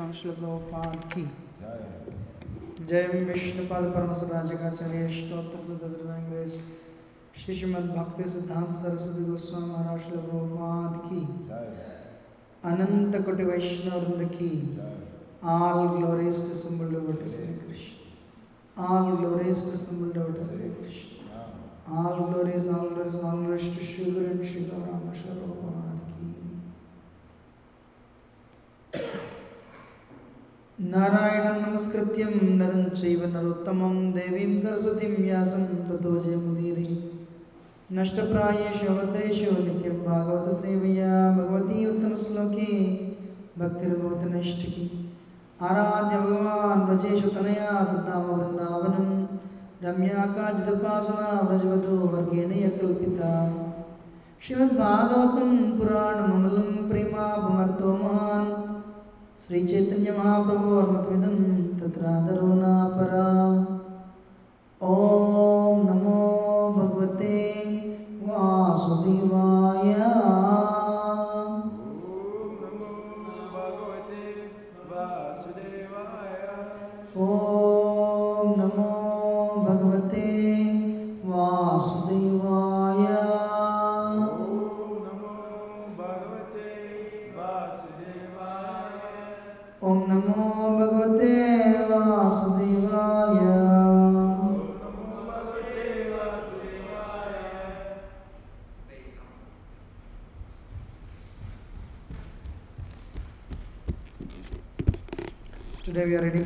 स्वामी श्री प्रभुपाद की जय विष्णुपाद परम सदाचार्य स्त्रोत्र सदस्य अंग्रेज़ श्री श्रीमद भक्ति सिद्धांत सरस्वती गोस्वामी महाराज श्री प्रभुपाद की अनंत कोटि वैष्णव की all glories to assembled devotees Shri Krishna all glories to assembled devotees Shri Krishna all glories all glories all glories to Shri guru Shri गौराम Shri Prabhupada की नारायणं नमस्कृत्यं नरं चैव नरोत्तमं देवीं सरस्वतीं व्यासं ततो जयमुदीरे। नष्टप्रायेषु अवद्रेषु नित्यं भागवतसेवया भगवती उत्तमश्लोके भक्तिर्मूर्तिनैष्टिकी आराध्य भगवान् व्रजेषु तनया तद्धाम वृन्दावनं रम्या काचिदुपासना व्रजवतो वर्गेण यकल्पिता श्रीमद्भागवतं पुराणममलं प्रेमापमर्तो महान् श्रीचैतन्यमहाप्रभोर्मकृतं तत्रादरो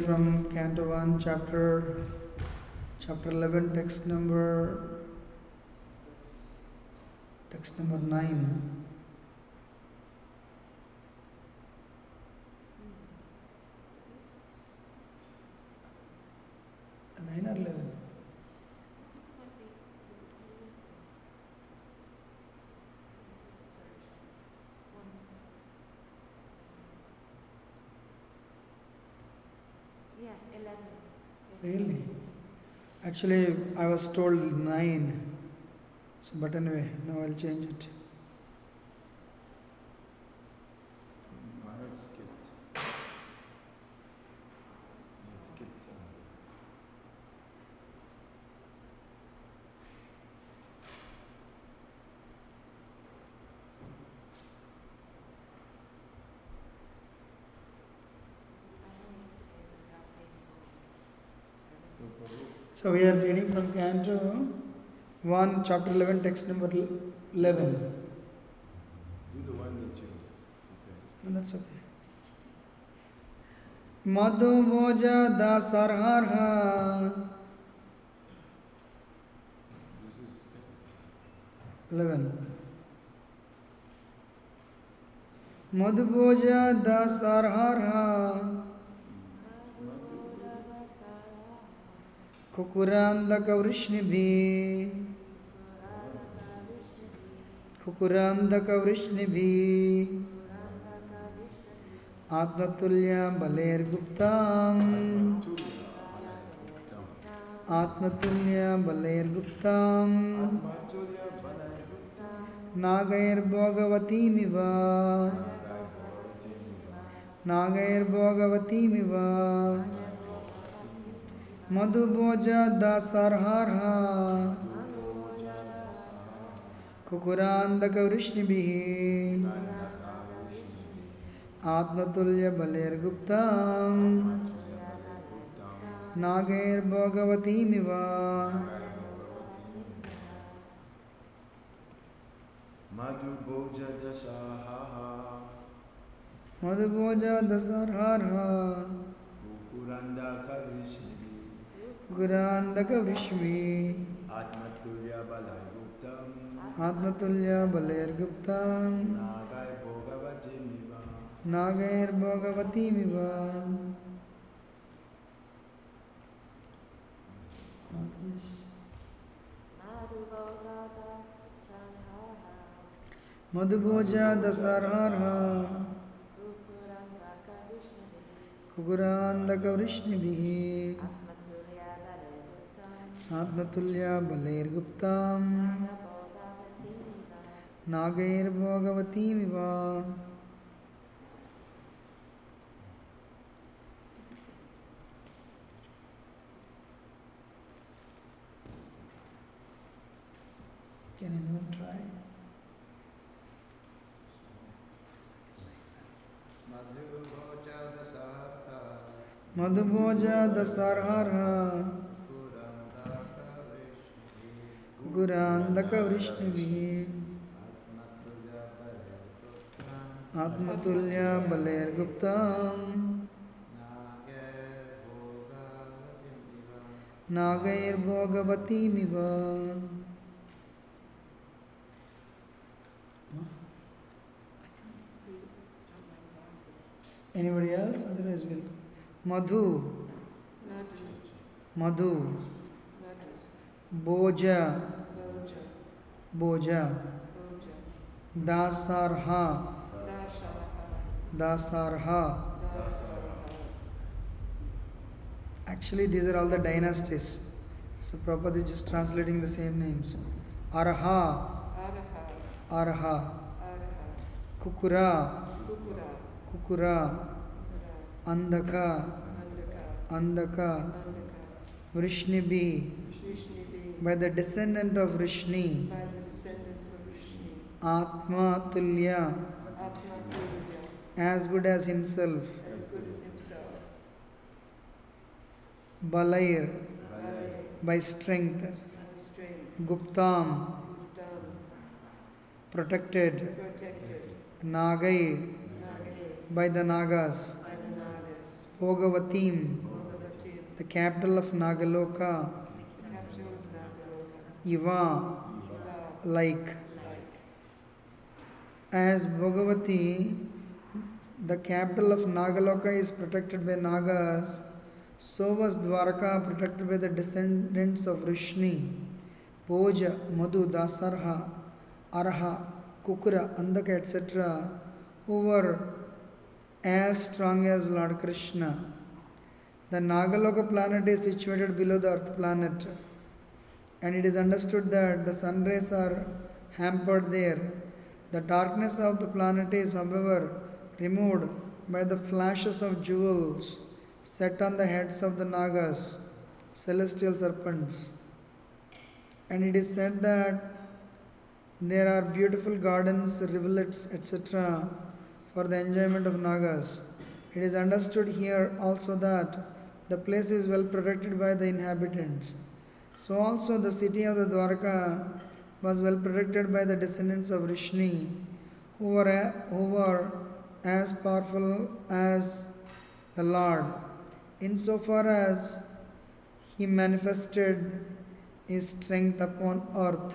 from Canto 1, chapter chapter 11, text number text number 9. Nine or eleven? Yes, 11. Yes, Really? yes. Actually, I was told nine. So, but anyway, now I'll change it. So, we are reading from Canto 1, chapter 11, text number 11. do the one that you. Okay. No, that's okay. दासरहर This is. 11 मधुभोजा दासरहर कुकुरांदक वृष्णिभि कुकुरांदक वृष्णिभि आत्मतुल्य आत्मतुल्य नागैर्भोगवतीमिव। नागैर्भोगवतीमिव। मधुभोज दासर्हारः कुकुरान्धकवृष्णिभिः आत्मतुल्यबलेर्गुप्तां नागैर्भोगवतीमिव। मधुभोज दशर्हारः कुकुरान्धकवृष्णि गुरान्धकविश्वे आत्मतुल्य बलैर्गुप्ता नागैर्भोगवतीमिव मधुभोजा दशरहः कुकुरान्धकवृष्णिभिः आत्मतुल्या बलैर्गुप्ताम् नागैर्भोगवतीमिव। Can anyone try? गुरांधक वृष्णिभिः आत्मतुल्य बलैर्गुप्तम् नागैर्भोगवतीमिव Anybody else? Otherwise, we'll. Madhu, Madhu, Boja, बोझा Dasharha. Dasharha. Actually these are all the dynasties so proper just translating the same names Arha Arha Kukura Kukura Andhaka Andhaka Vrishni be by the descendant of Vrishni आत्मा तुल्य as good as himself बलैर। By strength गुप्ता protected नागै by the Nagas भोगवतीम the capital of Nagaloka युवा like like, As Bhogavati, the capital of Nagaloka is protected by Nagas, so was Dwarka protected by the descendants of Vrishni, Bhoja, Madhu, Dasarha, Arha, Kukura, Andhaka, etc., who were as strong as Lord Krishna. The Nagaloka planet is situated below the earth planet, and it is understood that the sun rays are hampered there. The darkness of the planet is, however, removed by the flashes of jewels set on the heads of the Nagas, celestial serpents. And it is said that there are beautiful gardens, rivulets, etc., for the enjoyment of Nagas. It is understood here also that the place is well protected by the inhabitants. So also the city of the Dwarka was well protected by the descendants of Vrishni, who were, who were as powerful as the Lord, insofar as he manifested his strength upon earth.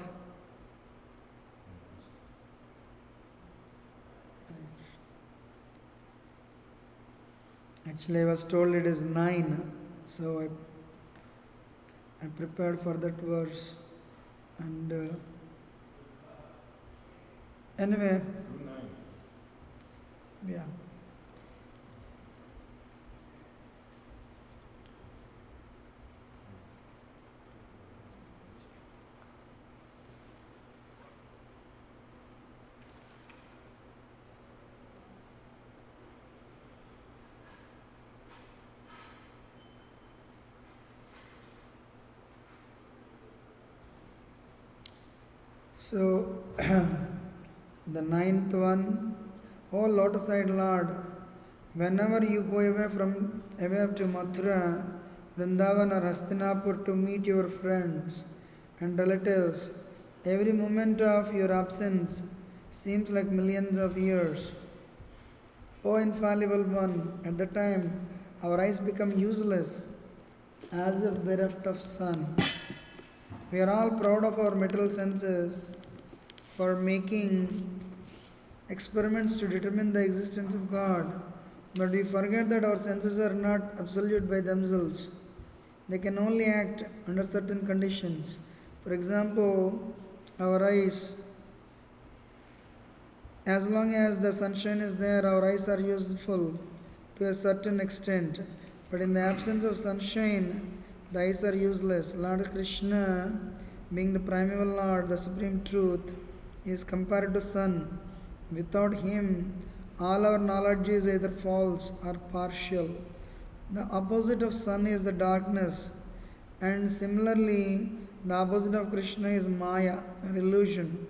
Actually, I was told it is nine, so I, I prepared for that verse. And uh, anyway, yeah. So, the ninth one, O lotus-eyed Lord, whenever you go away from away to Mathura, Vrindavan or Hastinapur to meet your friends and relatives, every moment of your absence seems like millions of years. O infallible one, at the time our eyes become useless, as if bereft of sun. We are all proud of our material senses for making experiments to determine the existence of God, but we forget that our senses are not absolute by themselves. They can only act under certain conditions. For example, our eyes, as long as the sunshine is there, our eyes are useful to a certain extent. But in the absence of sunshine, the eyes are useless. Lord Krishna, being the primeval Lord, the supreme truth, is compared to sun. Without him, all our knowledge is either false or partial. The opposite of sun is the darkness, and similarly, the opposite of Krishna is Maya, or illusion.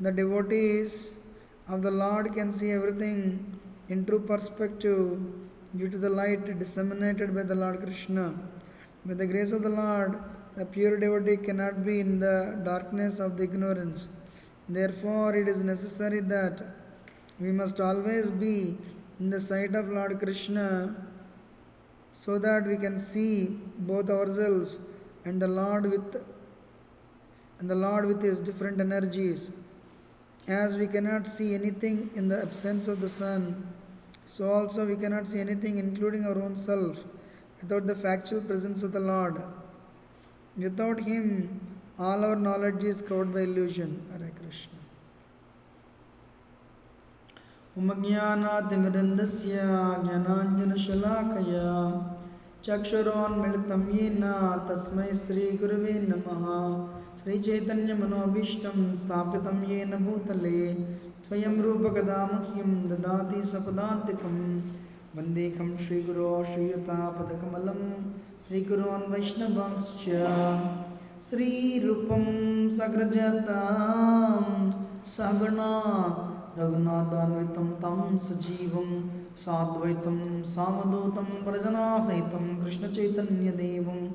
The devotees of the Lord can see everything in true perspective due to the light disseminated by the Lord Krishna. By the grace of the Lord, the pure devotee cannot be in the darkness of the ignorance. Therefore, it is necessary that we must always be in the sight of Lord Krishna so that we can see both ourselves and the Lord with and the Lord with his different energies. As we cannot see anything in the absence of the sun, so also we cannot see anything, including our own self, without the factual presence of the Lord. Without Him, all our knowledge is covered by illusion. Hare Krishna. उमज्ञानातिमिरन्दस्य ज्ञानाञ्जनशलाकया चक्षुरोन्मिलितं येन तस्मै श्रीगुरवे नमः। श्रीचैतन्यमनोभीष्टं स्थापितं येन भूतले स्वयं रूपकदा मह्यं ददाति सपदान्तिकं। वन्देकं श्रीगुरो श्रीयुतापदकमलं श्रीगुरोन् वैष्णवांश्च। श्रीरूपं सग्रजतां सगुणा रघुनाथान्वितं तं सजीवं साद्वैतं सामदूतं प्रजनासहितं कृष्णचैतन्यदेवं।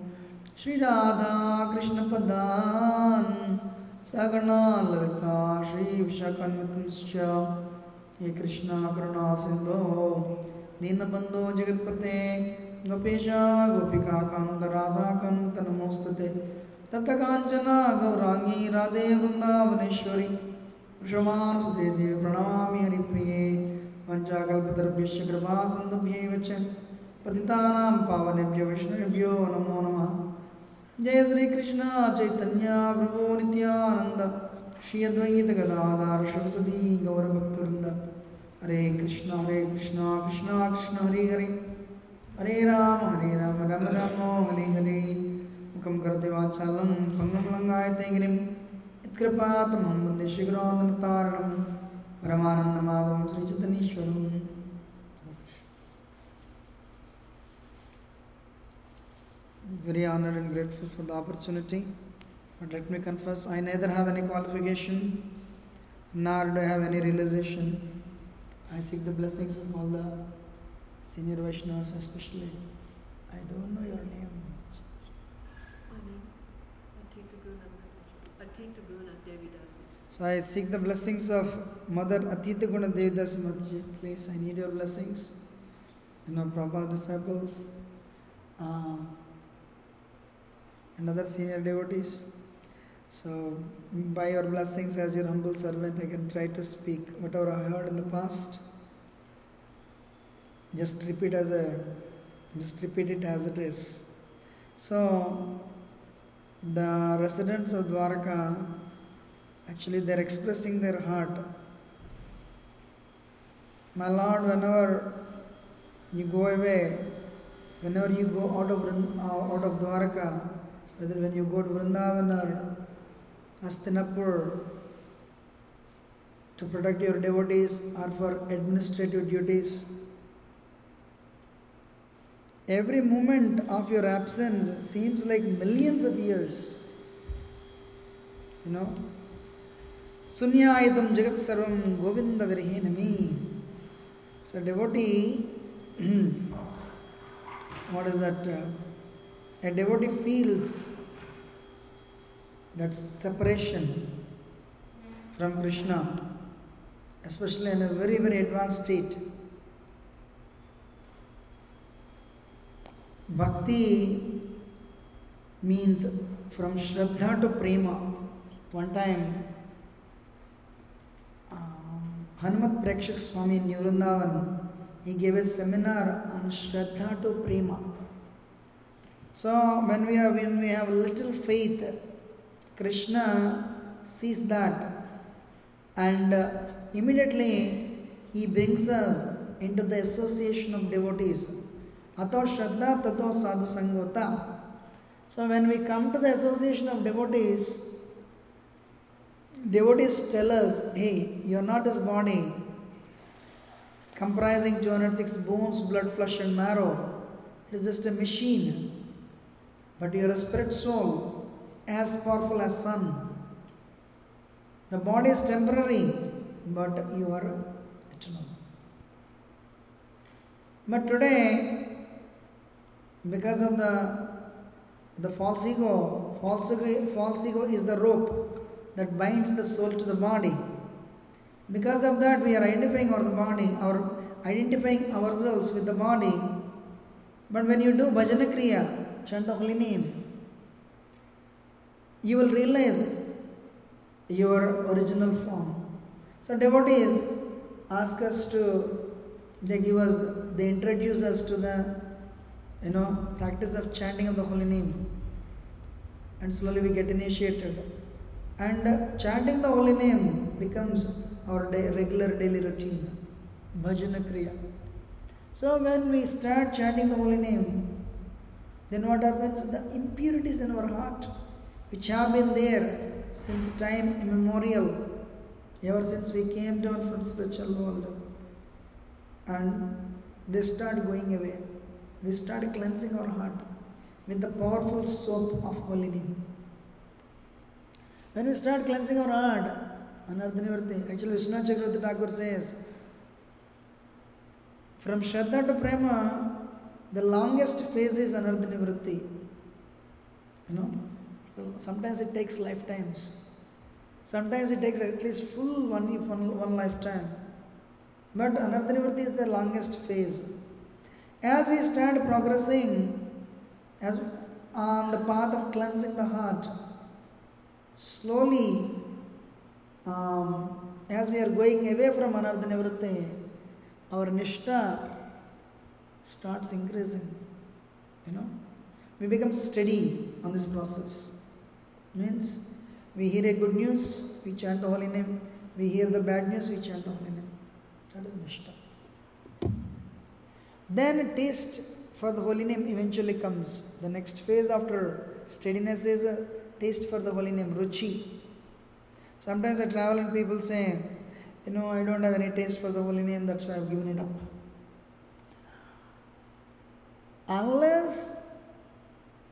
श्रीराधाकृष्णपदान् सगणालता श्रीविशाखान्वितंश्च। हे कृष्णाकरुणासिन्धो दीनबन्धो जगत्पते गोपेशा गोपिकान्तराधाकान्तनमोऽस्तु ते। ततकाञ्चना गौराङ्गी राधे वृन्दावनेश्वरी। വിഷമാനുസുതേ ദേവി പ്രണമാമി ഹരിപ്രിയേ പഞ്ചാകൽപതർഭ്യശ്ച കൃപാസന്ദഭ്യൈവ ച പതിതാനാം പാവനേഭ്യ വൈഷ്ണവേഭ്യോ നമോ നമ. ജയ ശ്രീകൃഷ്ണ ചൈതന്യ പ്രഭോ നിത്യാനന്ദ. ശ്രീ അദ്വൈത ഗദാധാര ശിവസതി ഗൗരഭക്തവൃന്ദ. ഹരേ കൃഷ്ണ ഹരേ കൃഷ്ണ കൃഷ്ണ കൃഷ്ണ ഹരി ഹരി. ഹരേ രാമ ഹരേ രാമ രാമ രാമോ ഹരേ ഹരി. മുഖം കൃത്യവാചാലം ഭംഗം ലങ്കായത്തെങ്കിലും वाचालं भङ्गं लङ्गायते गिरिं यत्कृपातमं वंदे शिखरानन्दतारणं परमानन्दमाधवं श्रीचतनीश्वरम् very honored and grateful for the opportunity. But let me confess, I neither have any qualification nor do I have any realization. I seek the blessings of all the senior Vaishnavas, especially. I don't know your name. So I seek the blessings of Mother Atita Guna Devidasi Mataji. Please, I need your blessings. You know, Prabhupada disciples. Uh, and other senior devotees. So, by your blessings, as your humble servant, I can try to speak whatever I heard in the past. Just repeat as a, just repeat it as it is. So, the residents of Dwarka, actually, they're expressing their heart. My Lord, whenever you go away, whenever you go out of uh, out of Dwarka, whether when you go to Vrindavan or Hastinapur to protect your devotees or for administrative duties. Every moment of your absence seems like millions of years. You know? Sunyayadam Jagat Sarvam Govinda Virhinami. So, devotee, what is that? Uh, a devotee feels that separation from Krishna, especially in a very, very advanced state. Bhakti means from Shraddha to Prema. One time, Hanumat Prekshak Swami in New he gave a seminar on Shraddha to Prema. So when we have when we have little faith, Krishna sees that, and uh, immediately he brings us into the association of devotees. Ato Shraddha Tato Sadhu Sangota. So when we come to the association of devotees, Devotees tell us, hey, you're not his body, comprising 206 bones, blood, flesh, and marrow. It is just a machine. But you're a spirit soul, as powerful as sun. The body is temporary, but you are eternal. But today, because of the the false ego, false ego, false ego is the rope that binds the soul to the body. Because of that, we are identifying our body, our identifying ourselves with the body. But when you do bhajana kriya, chant the holy name, you will realize your original form. So devotees ask us to, they give us, they introduce us to the, you know, practice of chanting of the holy name, and slowly we get initiated. And chanting the holy name becomes our day, regular daily routine, bhajana kriya. So when we start chanting the holy name, then what happens? The impurities in our heart, which have been there since time immemorial, ever since we came down from spiritual world, and they start going away. We start cleansing our heart with the powerful soap of holy name. When we start cleansing our heart, Anarthanivritti, actually Vishwanath Chakravarti Thakur says, from Shraddha to Prema, the longest phase is Anarthanivritti. You know, so sometimes it takes lifetimes. Sometimes it takes at least full one, one, one lifetime. But Anarthanivritti is the longest phase. As we start progressing as on the path of cleansing the heart, slowly, um, as we are going away from Anarthanivritti, our nishta starts increasing. You know, we become steady on this process. Means we hear a good news, we chant the holy name. We hear the bad news, we chant the holy name. That is nishta. Then taste for the holy name eventually comes. The next phase after steadiness is taste for the holy name, ruchi. Sometimes I travel and people say, you know, I don't have any taste for the holy name, that's why I've given it up. Unless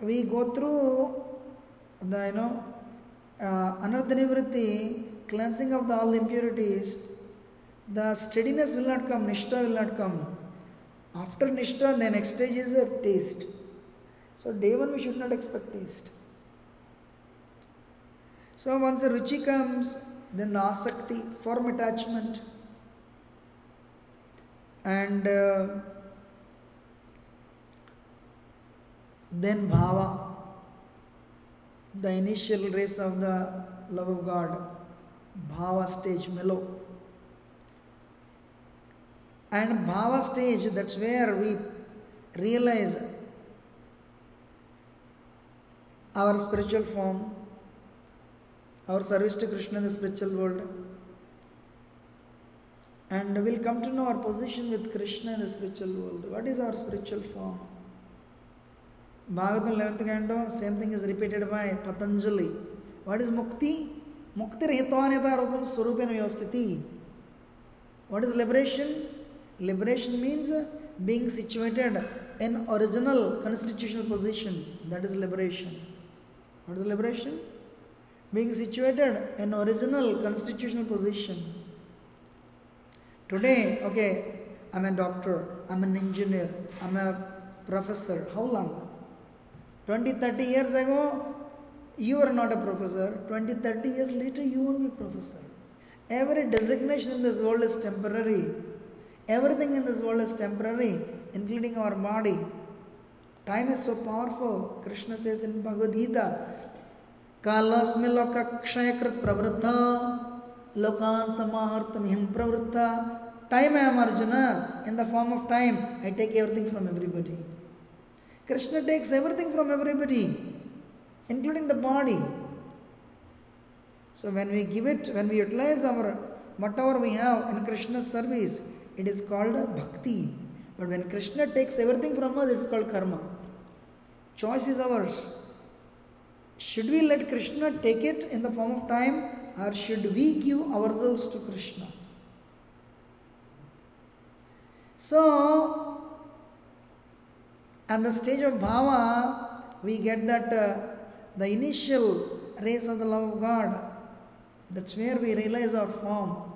we go through the, you know, uh, anarthanivritti, cleansing of the, all the impurities, the steadiness will not come, nishta will not come. After Nishta, the next stage is a taste. So, day one, we should not expect taste. So, once the Ruchi comes, then the Asakti, form attachment, and uh, then Bhava, the initial race of the love of God, Bhava stage, mellow. And Bhava stage, that's where we realize our spiritual form, our service to Krishna in the spiritual world. And we'll come to know our position with Krishna in the spiritual world. What is our spiritual form? Bhagavatam 11th canto, same thing is repeated by Patanjali. What is mukti? Mukti rahitvanita rupam surupena vyavastiti. What is liberation? Liberation means being situated in original constitutional position. That is liberation. What is liberation? Being situated in original constitutional position. Today, okay, I'm a doctor, I'm an engineer, I'm a professor. How long? 20, 30 years ago, you were not a professor. 20, 30 years later, you won't be a professor. Every designation in this world is temporary. Everything in this world is temporary, including our body. Time is so powerful. Krishna says in Bhagavad Gita, कालस्मिलोक क्षयकृत प्रवृत्त, लोकान समाहर्तम हिम प्रवृत्त। Time I am Arjuna in the form of time I take everything from everybody Krishna takes everything from everybody including the body so when we give it when we utilize our whatever we have in Krishna service it is called bhakti but when Krishna takes everything from us it's called karma choice is ours Should we let Krishna take it in the form of time or should we give ourselves to Krishna? So, at the stage of bhava, we get that uh, the initial rays of the love of God. That's where we realize our form.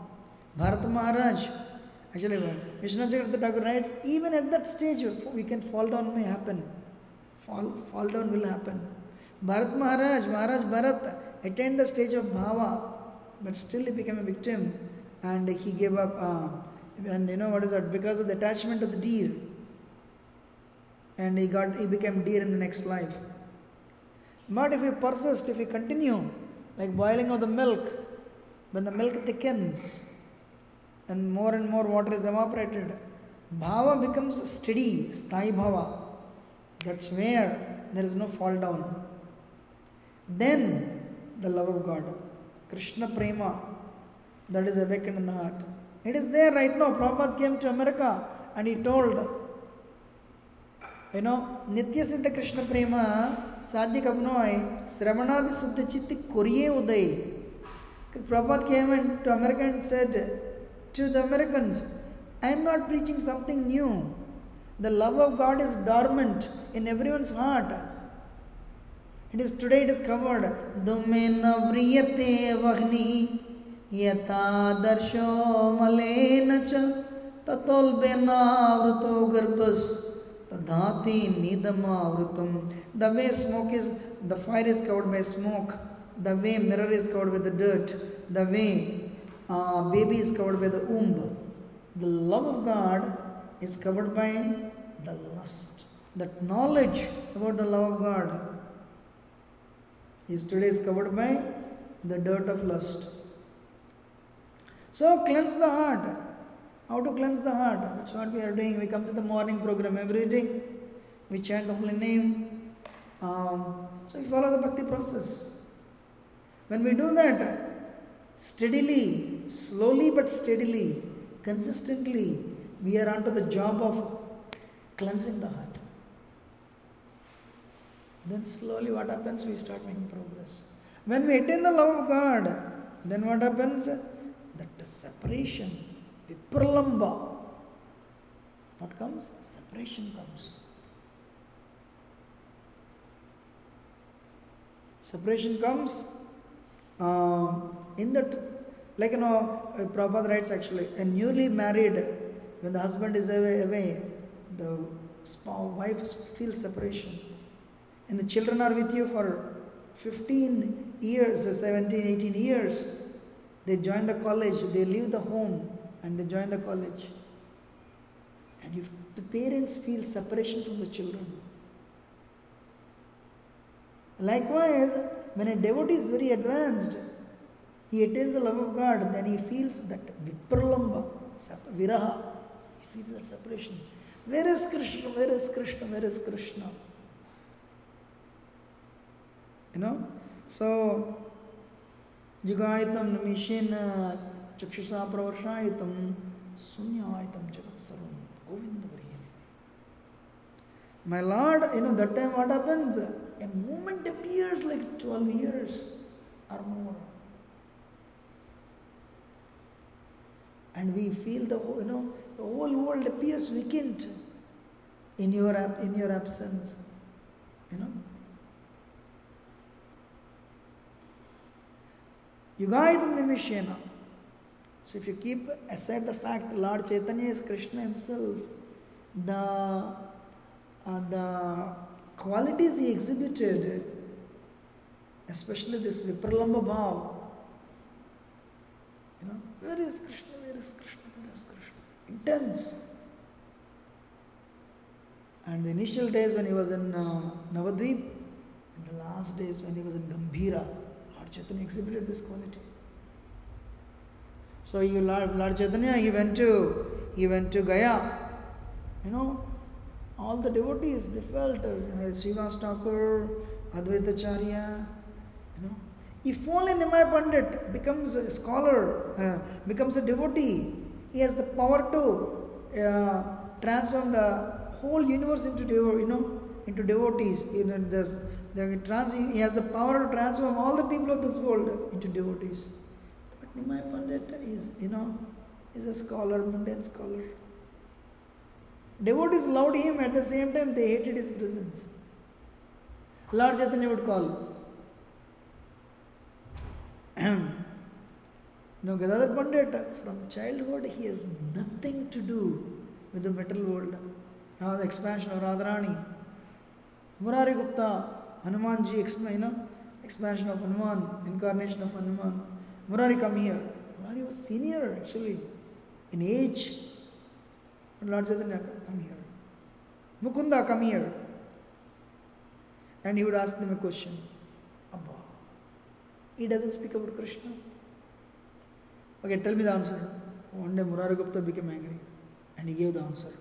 Bharat Maharaj, actually, Vishwanath Chakravarti Thakur writes, even at that stage, we can fall down may happen. Fall, fall down will happen. Bharat Maharaj, Maharaj Bharat attained the stage of bhava, but still he became a victim and he gave up. Uh, and you know what is that? Because of the attachment of the deer. And he got he became deer in the next life. But if we persist, if we continue, like boiling of the milk, when the milk thickens and more and more water is evaporated, bhava becomes steady, sthai bhava. That's where there is no fall down. Then the love of God, Krishna Prema, that is awakened in the heart. It is there right now. Prabhupada came to America and he told, you know, Nitya Siddha Krishna Prema, Sadhya Kapnoy, Sravanadi Suddha Chitti Kuriye Uday. Prabhupada came and to America and said to the Americans, I am not preaching something new. The love of God is dormant in everyone's heart. It is today discovered. Dumena vriyate vahni yatadharsho malena cha tatolbenavruto garbhas tadhati nidamavrutam. The way smoke is, the fire is covered by smoke. The way mirror is covered with the dirt. The way uh, baby is covered by the womb. The love of God is covered by the lust. That knowledge about the love of God is today is covered by the dirt of lust. So cleanse the heart. How to cleanse the heart? That's what we are doing. We come to the morning program every day. We chant the holy name. Um, so we follow the bhakti process. When we do that, steadily, slowly but steadily, consistently, we are onto the job of cleansing the heart. Then slowly what happens? We start making progress. When we attain the love of God, then what happens? That separation, vipralamba, what comes? Separation comes. Separation comes uh, in that, like you know, Prabhupada writes actually, a newly married, when the husband is away, away the wife feels separation. And the children are with you for 15 years, or 17, 18 years. They join the college, they leave the home, and they join the college. And if the parents feel separation from the children. Likewise, when a devotee is very advanced, he attains the love of God, then he feels that vipralamba, viraha, he feels that separation. Where is Krishna? Where is Krishna? Where is Krishna? You know? So, युगायतं निमिषेण चक्षुषा प्रवर्षायतं शून्यायतं जगत् सर्वं Govind My Lord, you know, that time what happens? A moment appears like 12 years or more. And we feel the whole, you know, the whole world appears vacant in your, in your absence. You know? Yugaidam Nimishena. So if you keep aside the fact Lord Chaitanya is Krishna himself, the, uh, the qualities he exhibited, especially this Vipralamba Bhav, you know, where is Krishna, where is Krishna, where is Krishna? Intense. And the initial days when he was in uh, Navadvip, and the last days when he was in Gambhira, Lord Chaitanya exhibited this quality. So you Lord, Chaitanya, he went to he went to Gaya. You know, all the devotees they felt uh, Srivas Advaita Charya, you know. If only Nimai Pandit becomes a scholar, uh, becomes a devotee, he has the power to uh, transform the whole universe into devo- you know into devotees. You know, there's, he has the power to transform all the people of this world into devotees. But Nimai Pandit is, you know, is a scholar, mundane scholar. Devotees loved him at the same time they hated his presence. Lord Chaitanya would call. now Gadadhar Pandit from childhood he has nothing to do with the metal world. Now the expansion of Radharani. Murari Gupta, Hanumanji, you know, expansion of Hanuman, incarnation of Hanuman. Murari come here. Murari was senior actually in age. But Lord Chaitanya come here. Mukunda come here. And he would ask them a question. Abba. He doesn't speak about Krishna. Okay, tell me the answer. One day Murari Gupta became angry and he gave the answer.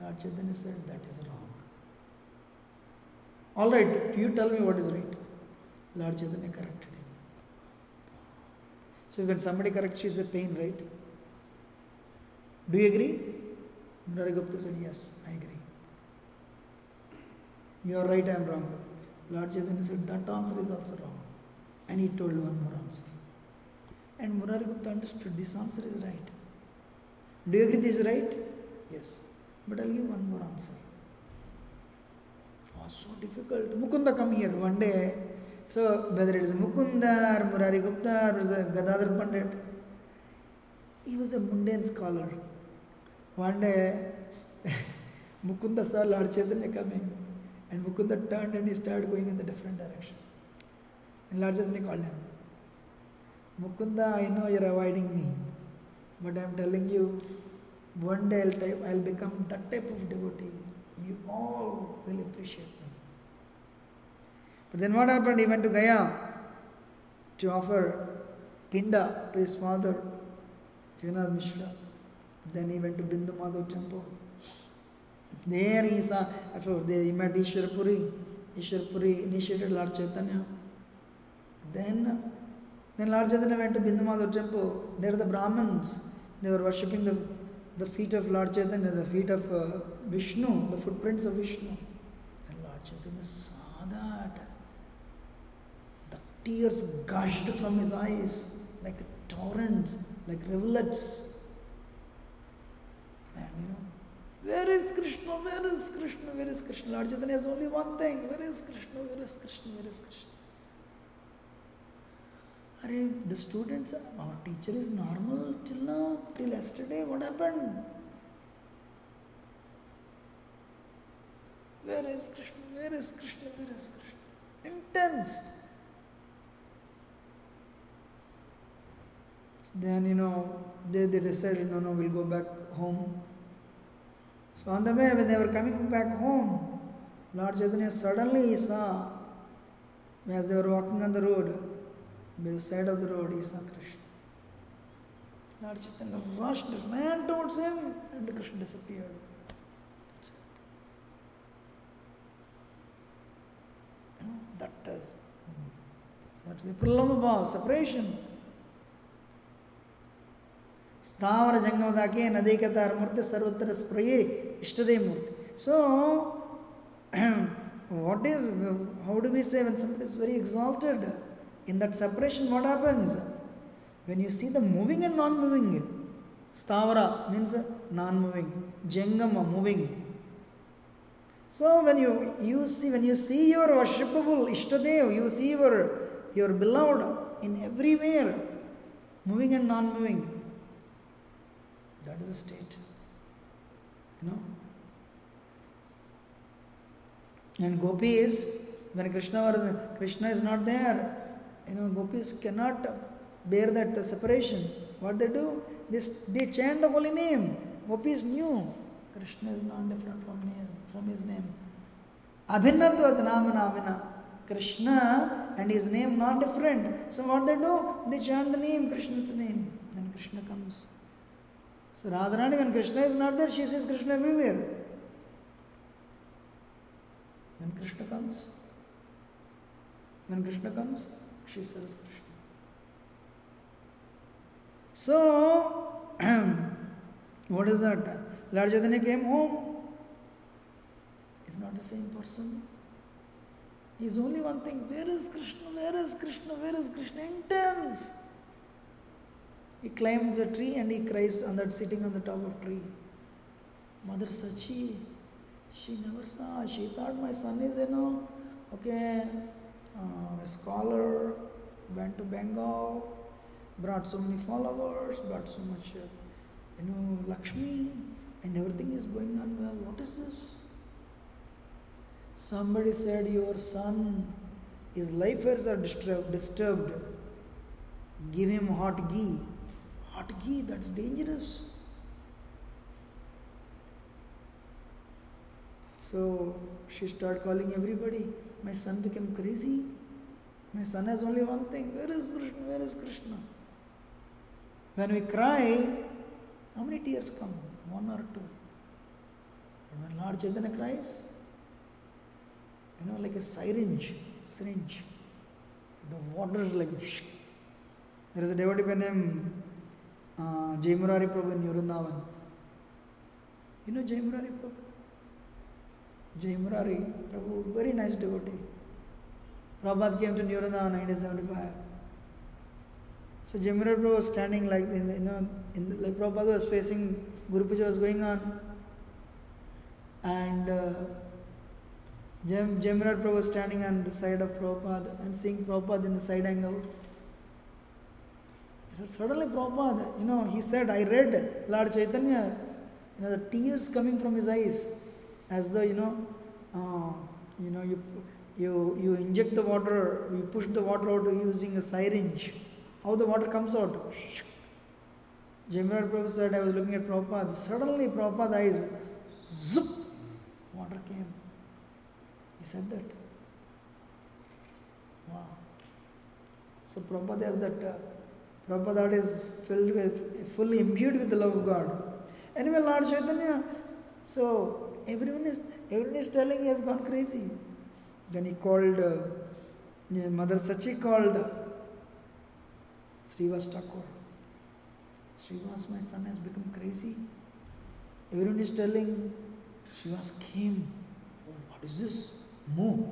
Lord Chaitanya said, That is wrong. All right, you tell me what is right. Lord Chaitanya corrected him. So when somebody corrects you, it's a pain, right? Do you agree? Murari Gupta said, Yes, I agree. You are right, I am wrong. Lord Chaitanya said, That answer is also wrong. And he told one more answer. And Murari Gupta understood this answer is right. Do you agree this is right? Yes. But I'll give one more answer. Was so difficult. Mukunda come here one day. So whether it is Mukunda or Murari Gupta or a Gadadhar Pandit, he was a mundane scholar. One day Mukunda saw Lord Chaitanya coming and Mukunda turned and he started going in the different direction. And Lord Chaitanya called him. Mukunda, I know you're avoiding me, but I'm telling you, one day I'll, type, I'll become that type of devotee. You all will appreciate. Then what happened? He went to Gaya to offer Pinda to his father, Jagannath Mishra. Then he went to Bindu Madhav temple. There he saw, after they he met Ishwarpuri. Ishwarpuri initiated Lord Chaitanya. Then, then Lord Chaitanya went to Bindu Madhav temple. There the Brahmins, they were worshipping the, the feet of Lord Chaitanya, the feet of uh, Vishnu, the footprints of Vishnu. And Lord Chaitanya saw that. Tears gushed from his eyes like torrents, like rivulets. And you know, where is Krishna? Where is Krishna? Where is Krishna? Lord Chaitanya has only one thing. Where is Krishna? Where is Krishna? Where is Krishna? Are the students, our teacher is normal till now, till yesterday. What happened? Where is Krishna? Where is Krishna? Where is Krishna? Intense. Then, you know, they, they decided, no, no, we'll go back home. So on the way, when they were coming back home, Lord Chaitanya suddenly he saw, as they were walking on the road, by the side of the road, he saw Krishna. Lord Chaitanya rushed, ran towards him, and Krishna disappeared. That is what we Pralambha separation. ಸ್ಥಾವರ ಜಂಗಮದಾಕೆ ನದೈಕತಾರ ಮೂರ್ತಿ ಸರ್ವತ್ರ ಸ್ಪ್ರಯೇ ಇಷ್ಟದೇ ಮೂರ್ತಿ so what is how do we say when somebody is very exalted in that separation what happens when you see the moving and non-moving stavara means non-moving jangama moving so when you you see when you see your worshipable ishtadev you see your your beloved in everywhere moving and non-moving that is a state you know and gopi is when Krishna or Krishna is not there, you know, gopis cannot bear that separation. What they do? They, they chant the holy name. Gopis knew Krishna is not different from from his name. Abhinatvat nama namina. Krishna and his name not different. So what they do? They chant the name, Krishna's name. Then Krishna comes. So Radharani, when Krishna is not there, she says Krishna everywhere. When Krishna comes, when Krishna comes, she serves Krishna. So, what is that? Lord Chaitanya came home. He's not the same person. He's only one thing. Where is Krishna? Where is Krishna? Where is Krishna? Intense. He climbs a tree and he cries on that sitting on the top of tree. Mother Sachi, she never saw. She thought my son is, you know, okay, uh, a scholar, went to Bengal, brought so many followers, brought so much, uh, you know, Lakshmi, and everything is going on well. What is this? Somebody said, Your son, his life affairs are disturbed. disturbed. Give him hot ghee. Hot ghee, that's dangerous. So she started calling everybody. My son became crazy. My son has only one thing. Where is Krishna? Where is Krishna? When we cry, how many tears come? One or two. But when Lord Chaitanya cries, you know, like a syringe, syringe. The water is like. There is a devotee by name uh, Jai Murari Prabhu in. You know Jai Murari Prabhu? Jai Prabhu, very nice devotee. Prabhupada came to Vrindavan in 1975. So Jai Murari Prabhu was standing like, you know, in the, like Prabhupada was facing, Guru was going on. And uh, Jem, Jemrad Prabhu was standing on the side of Prabhupada and seeing Prabhupada in the side angle. Said, suddenly Prabhupada, you know, he said, I read Lord Chaitanya, you know, the tears coming from his eyes, as though, you know, uh, you know, you, you, you inject the water, you push the water out using a syringe. How the water comes out? Jemrad Prabhu said, I was looking at Prabhupada. Suddenly Prabhupada's eyes, zip, water came. He said that. Wow. So Prabhupada has that, uh, Prabhupada is filled with, fully imbued with the love of God. Anyway, Lord Chaitanya, so everyone is, everyone is telling he has gone crazy. Then he called, uh, Mother Sachi called Srivas Thakur. Srivas, my son has become crazy. Everyone is telling, Srivas came. Oh, what is this? Moo.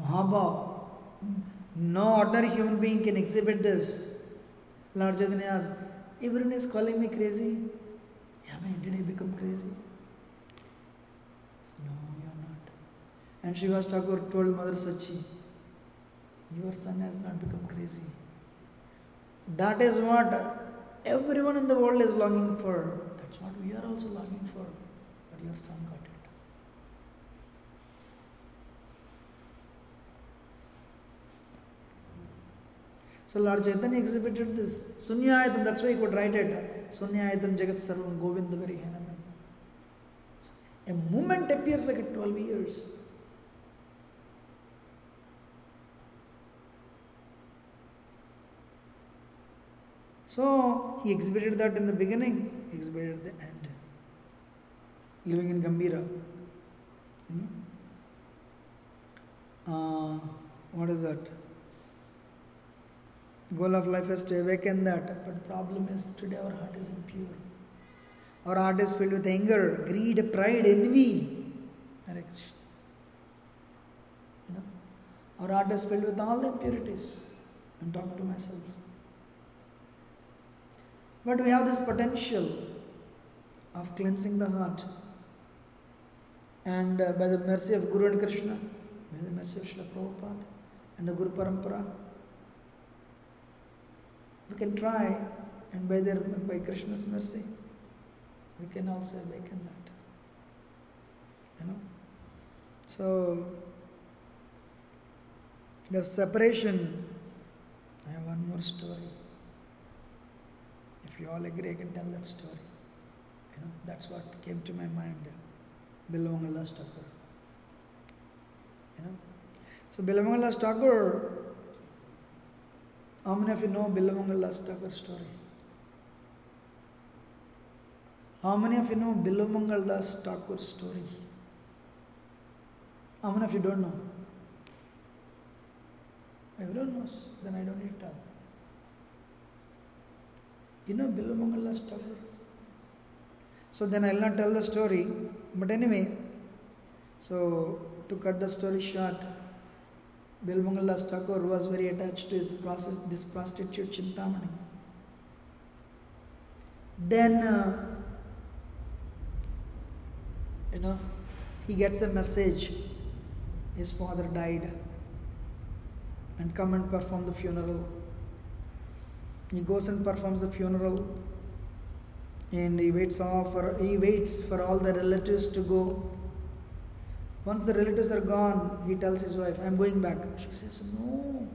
Mahaba. No ordinary human being can exhibit this. Lord Chaitanya asked, everyone is calling me crazy. Yeah, man, did I become crazy? No, you are not. And Srivas Thakur told Mother Sachi, your son has not become crazy. That is what everyone in the world is longing for. That's what we are also longing for. But your son got it. So Lord Chaitanya exhibited this Sunyayatam, that's why he could write it. Sunyayatam Jagat Sarvam Govinda Very Hananam. A moment appears like a 12 years. So he exhibited that in the beginning, exhibited the end. Living in Gambhira. Hmm? Uh, what is that? Goal of life is to awaken that, but problem is today our heart is impure. Our heart is filled with anger, greed, pride, envy. You know? Our heart is filled with all the impurities. I'm talking to myself. But we have this potential of cleansing the heart. And uh, by the mercy of Guru and Krishna, by the mercy of Srila Prabhupada and the Guru Parampara, we can try, and by their by Krishna's mercy, we can also awaken that. You know? So the separation, I have one more story. If you all agree, I can tell that story. You know, that's what came to my mind. Bilamangalas Thakur. You know? So Bilamangalas Thakur, how many of you know Bilamangalas Thakur story? How many of you know Bilamangal Das Thakur story? How many of you don't know? Everyone knows, then I don't need to tell. You know Bilamangal Das Thakur? So then I'll not tell the story, but anyway, so to cut the story short, Bilmangal Das Thakur was very attached to his process, this prostitute Chintamani. Then, uh, you know, he gets a message his father died and come and perform the funeral. He goes and performs the funeral and he waits all for he waits for all the relatives to go. Once the relatives are gone, he tells his wife, I'm going back. She says, No,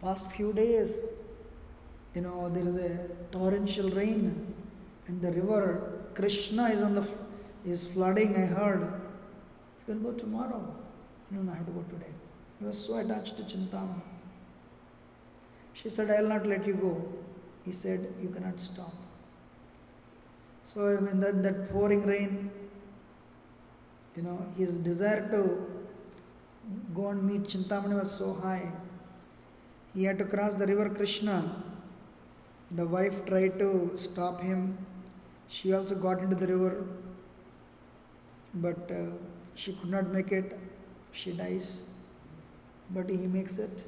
past few days, you know, there is a torrential rain and the river Krishna is on the is flooding, I heard. You can go tomorrow. No, no, I have to go today. He was so attached to Chintamani. She said, I will not let you go. He said, You cannot stop. So, I mean, that, that pouring rain, you know, his desire to go and meet Chintamani was so high. He had to cross the river Krishna. The wife tried to stop him. She also got into the river, but uh, she could not make it. She dies, but he makes it.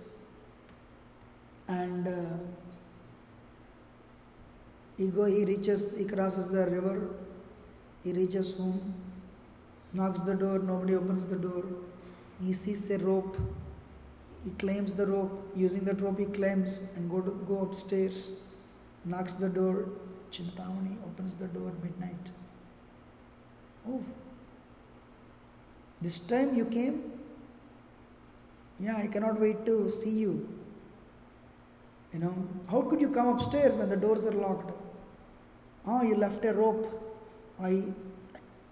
And uh, he go. He reaches. He crosses the river. He reaches home. Knocks the door. Nobody opens the door. He sees a rope. He claims the rope. Using that rope, he climbs and go to, go upstairs. Knocks the door. Chintamani opens the door midnight. Oh, this time you came? Yeah, I cannot wait to see you. You know, how could you come upstairs when the doors are locked? Oh, you left a rope. I,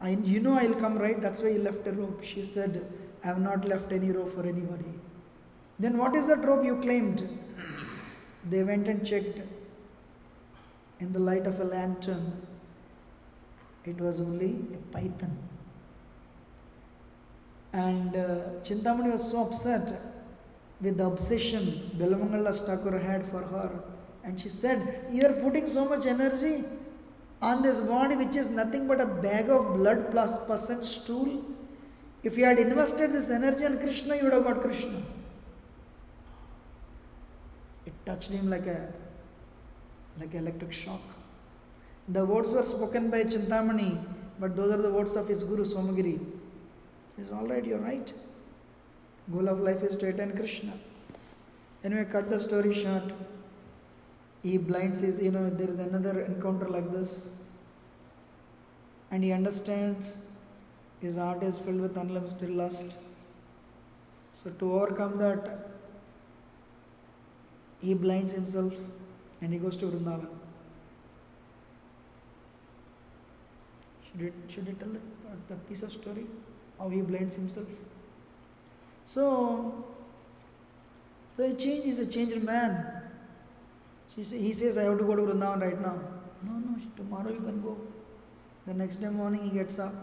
I, you know I'll come, right? That's why you left a rope. She said, I have not left any rope for anybody. Then what is that rope you claimed? They went and checked in the light of a lantern. It was only a python. And uh, Chintamani was so upset with the obsession Belamangala Thakur had for her. And she said, You are putting so much energy on this body, which is nothing but a bag of blood plus plus percent stool. If you had invested this energy on Krishna, you would have got Krishna. It touched him like a like electric shock. The words were spoken by Chintamani, but those are the words of his Guru Somagiri. He says, All right, you're right. Goal of life is to attain Krishna. Anyway, cut the story short. He blinds his, you know, there is another encounter like this. And he understands his heart is filled with unlimited lust. So, to overcome that, he blinds himself and he goes to Vrindavan. Should it, should tell the, the piece of story? How he blinds himself? So, so a change is a changed man. She he says, I have to go to Vrindavan right now. No, no, tomorrow you can go. The next day morning he gets up.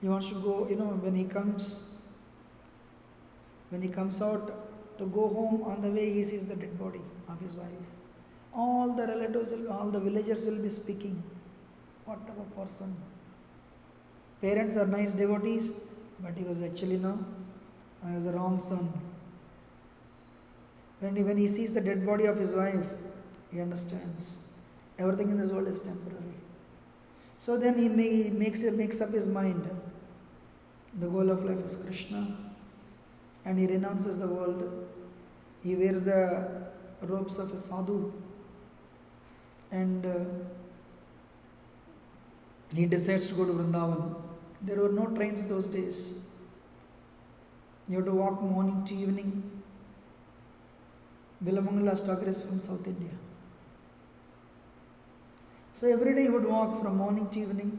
He wants to go, you know, when he comes, when he comes out to go home, on the way he sees the dead body of his wife. All the relatives, will, all the villagers will be speaking. What type of person? Parents are nice devotees, but he was actually no, I was a wrong son. When he, when he sees the dead body of his wife, he understands everything in this world is temporary. So then he, may, he makes, makes up his mind. The goal of life is Krishna, and he renounces the world. He wears the robes of a sadhu, and uh, he decides to go to Vrindavan. There were no trains those days. You have to walk morning to evening. Bilamangala Thakur is from South India. So every day he would walk from morning to evening,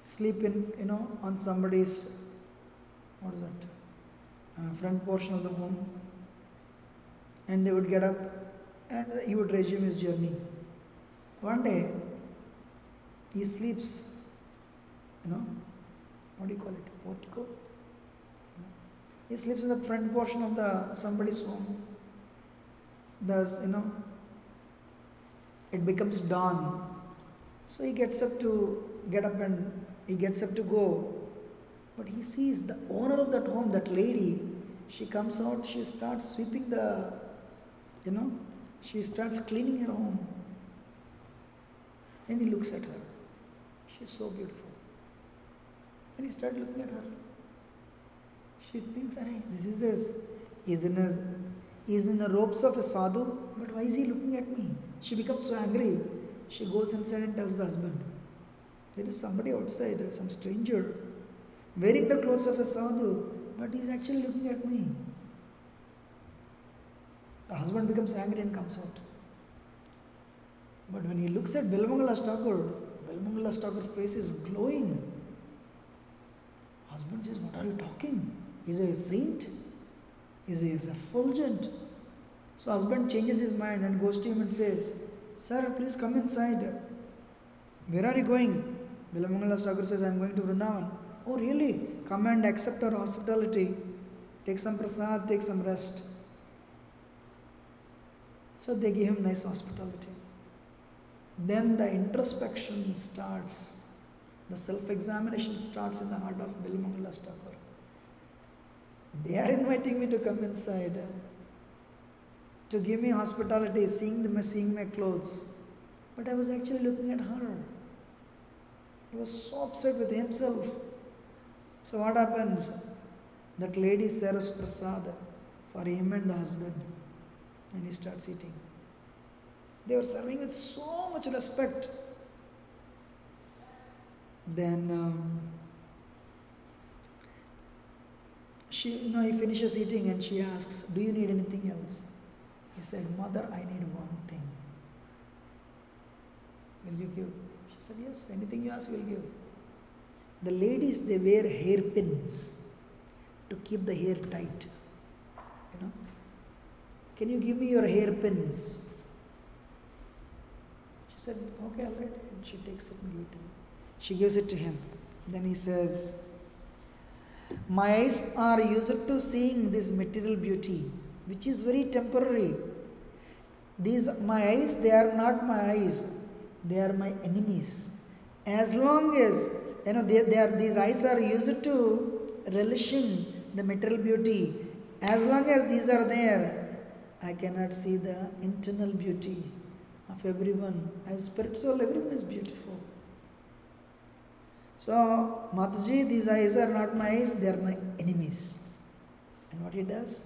sleep in, you know, on somebody's, what is that, uh, front portion of the home, and they would get up and he would resume his journey. One day, he sleeps, you know, what do you call it, portico? He sleeps in the front portion of the somebody's home. Thus, you know, it becomes dawn. So he gets up to get up and he gets up to go. But he sees the owner of that home, that lady, she comes out, she starts sweeping the, you know, she starts cleaning her home. And he looks at her. She's so beautiful. And he started looking at her. She thinks, Arey, this is his, he's in a, he's in the ropes of a sadhu, but why is he looking at me? She becomes so angry. She goes inside and tells the husband, there is somebody outside, some stranger, wearing the clothes of a sadhu, but he's actually looking at me. The husband becomes angry and comes out. But when he looks at Bilmangala Thakur, Bilmangala Thakur's face is glowing. Husband says, What are you talking? Is he a saint? Is he is effulgent? So husband changes his mind and goes to him and says, Sir, please come inside. Where are you going? Bilamangala Thakur says, I am going to Vrindavan. Oh, really? Come and accept our hospitality. Take some prasad, take some rest. So they give him nice hospitality. Then the introspection starts. The self examination starts in the heart of Bilmangala Thakur. They are inviting me to come inside, to give me hospitality, seeing them, seeing my clothes. But I was actually looking at her. He was so upset with himself. So what happens? That lady serves prasad for him and the husband, and he starts eating. They were serving with so much respect. Then um, she, you know, he finishes eating and she asks, "Do you need anything else?" He said, "Mother, I need one thing. Will you give?" She said, "Yes. Anything you ask, we'll give." The ladies they wear hairpins to keep the hair tight. You know, can you give me your hairpins? She said, Okay, all right. And she takes it and gives it to him. She gives it to him. Then he says, My eyes are used to seeing this material beauty, which is very temporary. These my eyes, they are not my eyes, they are my enemies. As long as you know they, they are these eyes are used to relishing the material beauty, as long as these are there, I cannot see the internal beauty of everyone. As spirit soul, everyone is beautiful. So, Mataji, these eyes are not my eyes, they are my enemies. And what he does?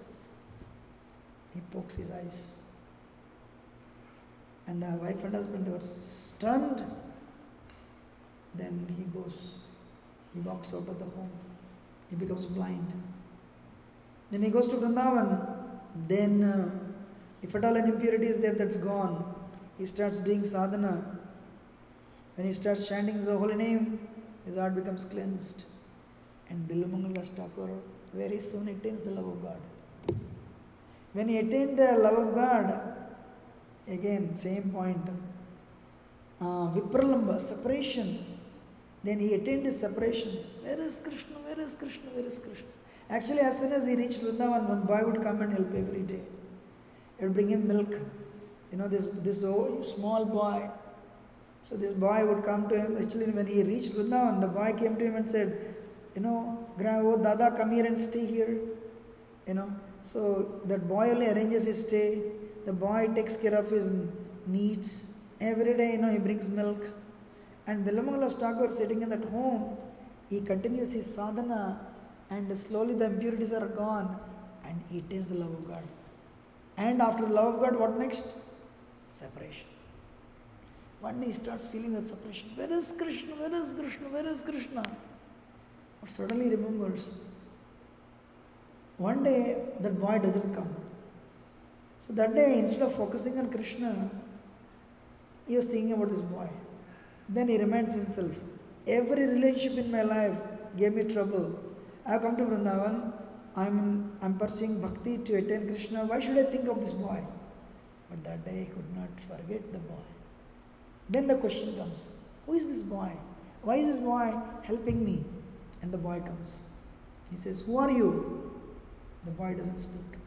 He pokes his eyes. And the wife and husband were stunned. Then he goes, he walks out of the home. He becomes blind. Then he goes to Vrindavan. Then, uh, if at all an impurity is there, that's gone. He starts doing sadhana. When he starts chanting the holy name, his heart becomes cleansed. And Bilamangala Thakur very soon attains the love of God. When he attained the love of God, again, same point. Uh, Vipralamba, separation. Then he attained his separation. Where is Krishna? Where is Krishna? Where is Krishna? Actually, as soon as he reached Vrindavan, one boy would come and help every day. He would bring him milk. You know, this, this old small boy. So this boy would come to him. Actually, when he reached Vrindavan, the boy came to him and said, You know, oh, Dada, come here and stay here. You know, so that boy only arranges his stay. The boy takes care of his needs. Every day, you know, he brings milk. And Bilamangala Thakur sitting in that home, he continues his sadhana and slowly the impurities are gone and he attains the love of God. And after the love of God, what next? Separation. One day he starts feeling that separation. Where is Krishna? Where is Krishna? Where is Krishna? But suddenly remembers. One day that boy doesn't come. So that day, instead of focusing on Krishna, he was thinking about this boy. Then he reminds himself, every relationship in my life gave me trouble. I have come to Vrindavan, I'm pursuing bhakti to attain Krishna. Why should I think of this boy? But that day he could not forget the boy. Then the question comes Who is this boy? Why is this boy helping me? And the boy comes. He says, Who are you? The boy doesn't speak.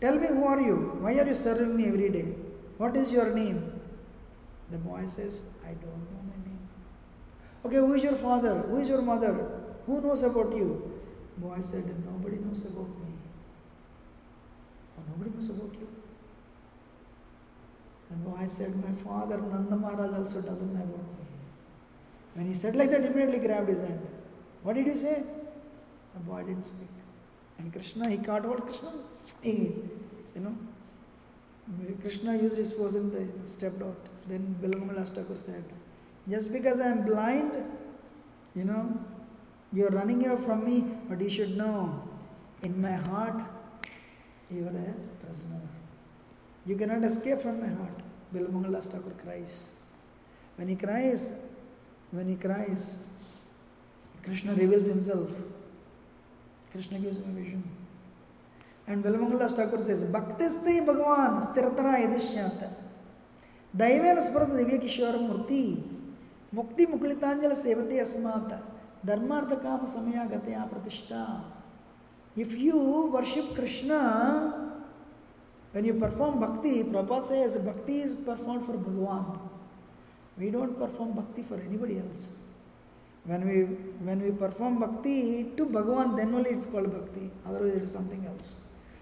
Tell me, who are you? Why are you serving me every day? What is your name? The boy says, I don't know my name. Okay, who is your father? Who is your mother? Who knows about you? Boy said, Nobody knows about me. Oh, nobody knows about you. And boy said, My father Nanda Maharaj also doesn't know about me. When he said like that, immediately grabbed his hand. What did you say? The boy didn't speak. And Krishna, he caught hold Krishna? He, you know, Krishna used his force and stepped out. Then Bilamangala Thakur said, Just because I am blind, you know, you are running away from me, but you should know, in my heart, you are a prisoner. You cannot escape from my heart. Bilamangala Thakur cries. When he cries, when he cries, Krishna reveals himself. Krishna gives him a vision. And Bilamangala Thakur says, Bhaktisthi Bhagavan stiratara yadishyat. Daivena smrata divya kishora murti. Mukti muklitanjala sevate asmata. Dharmartha kama samaya gatya pratishta. If you worship Krishna, when you perform bhakti, Prabhupada says bhakti is performed for Bhagavan. We don't perform bhakti for anybody else. When we when we perform bhakti to Bhagavan, then only it's called bhakti. Otherwise, it is something else.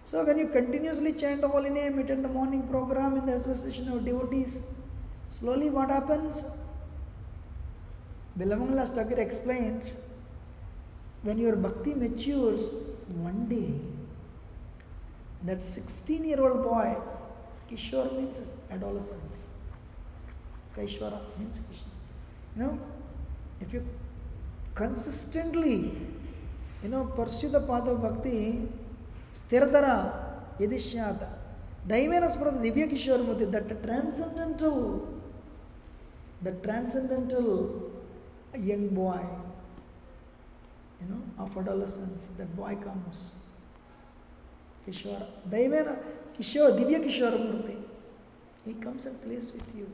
So when you continuously chant the holy name, attend the morning program in the association of devotees, slowly what happens? Bilamangala Thakur explains when your bhakti matures, one day, that 16 year old boy, Kishore means adolescence. Kaishwara means Krishna. You know, if you consistently, you know, pursue the path of bhakti, stiratara, yadishyata, daivena sprata divya kishore that transcendental, the transcendental young boy, you know, of adolescence, that boy comes. Kishore, daivena, kishore, divya kishore murti. He comes and plays with you.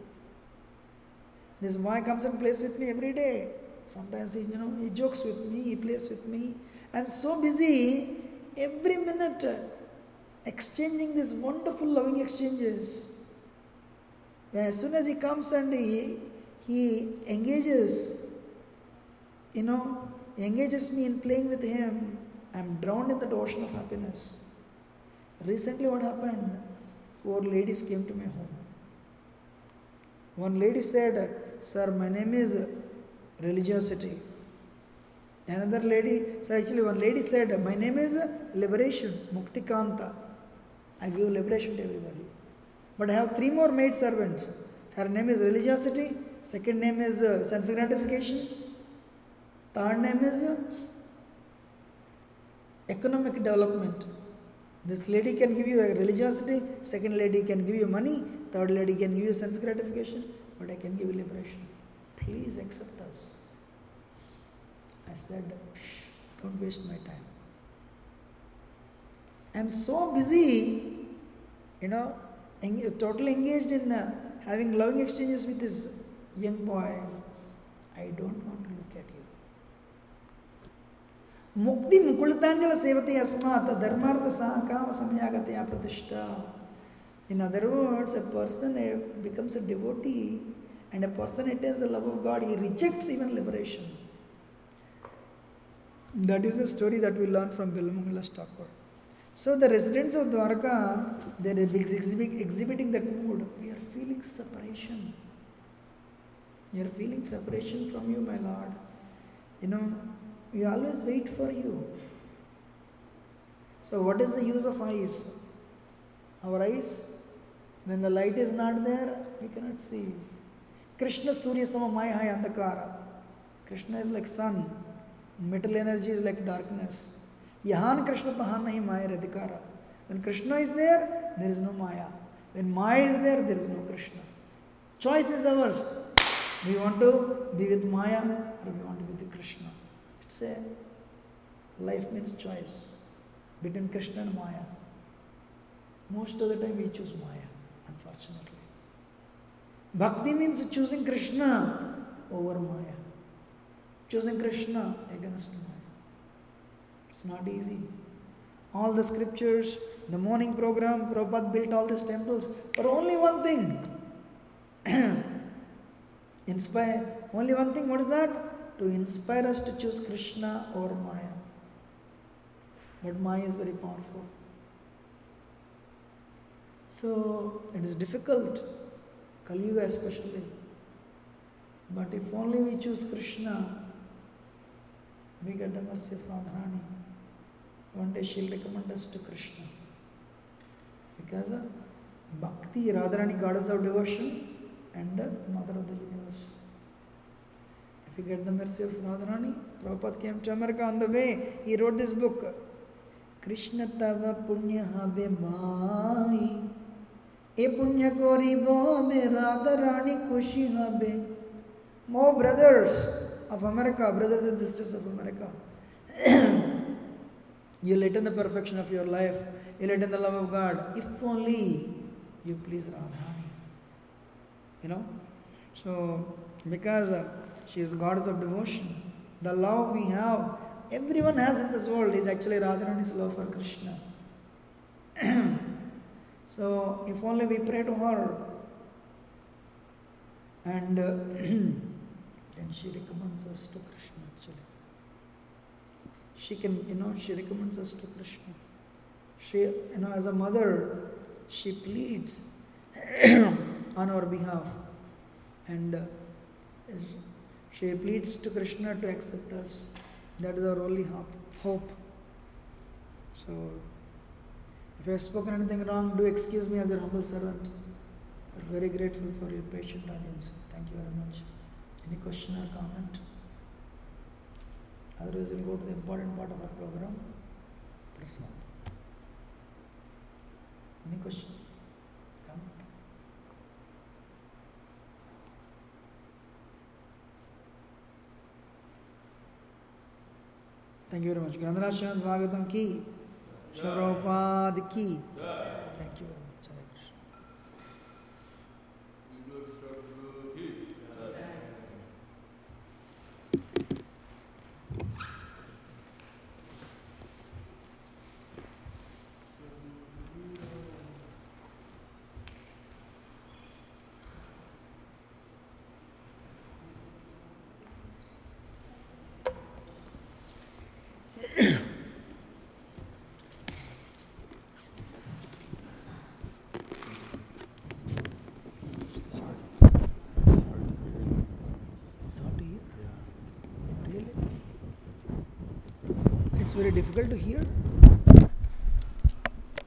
This boy comes and plays with me every day. Sometimes he, you know, he jokes with me, he plays with me. I'm so busy every minute exchanging these wonderful loving exchanges. As soon as he comes and he, he engages, you know, engages me in playing with him, I'm drowned in that ocean of happiness. Recently, what happened? Four ladies came to my home. One lady said, Sir, my name is religiosity. Another lady, so actually one lady said, My name is liberation, Muktikanta. I give liberation to everybody. But I have three more maid servants. Her name is religiosity, second name is sense gratification, third name is economic development. This lady can give you a religiosity, second lady can give you money, third lady can give you sense gratification, but I can give you liberation. Please accept us. I said, Shh, don't waste my time. I'm so busy, you know, en- totally engaged in uh, having loving exchanges with this young boy. I don't want to. मुक्ति मुकुलितांजल सेवते अस्मात् धर्मार्थ सा काम सम्यागतया प्रतिष्ठा In other words, a person becomes a devotee and a person attains the love of God, he rejects even liberation. That is the story that we learn from Bilamangala's Thakur. So the residents of Dwarka, they are exhibiting that mood. We are feeling separation. You are feeling separation from you, my Lord. You know, we always wait for you. So what is the use of eyes? Our eyes, when the light is not there, we cannot see. Krishna Surya Sama Maya Hai Andhakara. Krishna is like sun. Metal energy is like darkness. Yahan Krishna Tahan Nahi Maya Radhikara. When Krishna is there, there is no Maya. When Maya is there, there is no Krishna. Choice is ours. We want to be with Maya or we want to be with Krishna. A life means choice between Krishna and Maya. Most of the time we choose Maya, unfortunately. Bhakti means choosing Krishna over Maya, choosing Krishna against Maya. It's not easy. All the scriptures, the morning program, Prabhupada built all these temples for only one thing. Inspire. Only one thing, what is that? To inspire us to choose Krishna or Maya. But Maya is very powerful. So it is difficult Kali Yuga especially. But if only we choose Krishna, we get the mercy of Radharani. One day she'll recommend us to Krishna. Because Bhakti, Radharani, goddess of devotion, and uh, mother of the universe. You get the mercy of Radharani, Prabhupada came to America on the way, he wrote this book. Krishna tava punya habe mai. ए पुण्य को ribo में राधा रानी खुशी habe. More brothers of America, brothers and sisters of America. You'll attain the perfection of your life. You'll attain the love of God. If only you please Radharani. You know? So, because uh, she is the goddess of devotion, the love we have, everyone has in this world is actually Radharani's love for Krishna. so, if only we pray to her, and uh, then she recommends us to Krishna actually. She can, you know, she recommends us to Krishna. She, you know, as a mother, she pleads on our behalf and uh, she pleads to Krishna to accept us. That is our only hope. So, if I have spoken anything wrong, do excuse me as a humble servant. But very grateful for your patient audience. Thank you very much. Any question or comment? Otherwise, we'll go to the important part of our program. Prasad. Any question? Comment? Thank you very much. Granthraja Srimad Bhagavatam ki, Srila Prabhupada ki. Thank you very much. Hare Krishna. It's hard to hear. Really? It's very difficult to hear.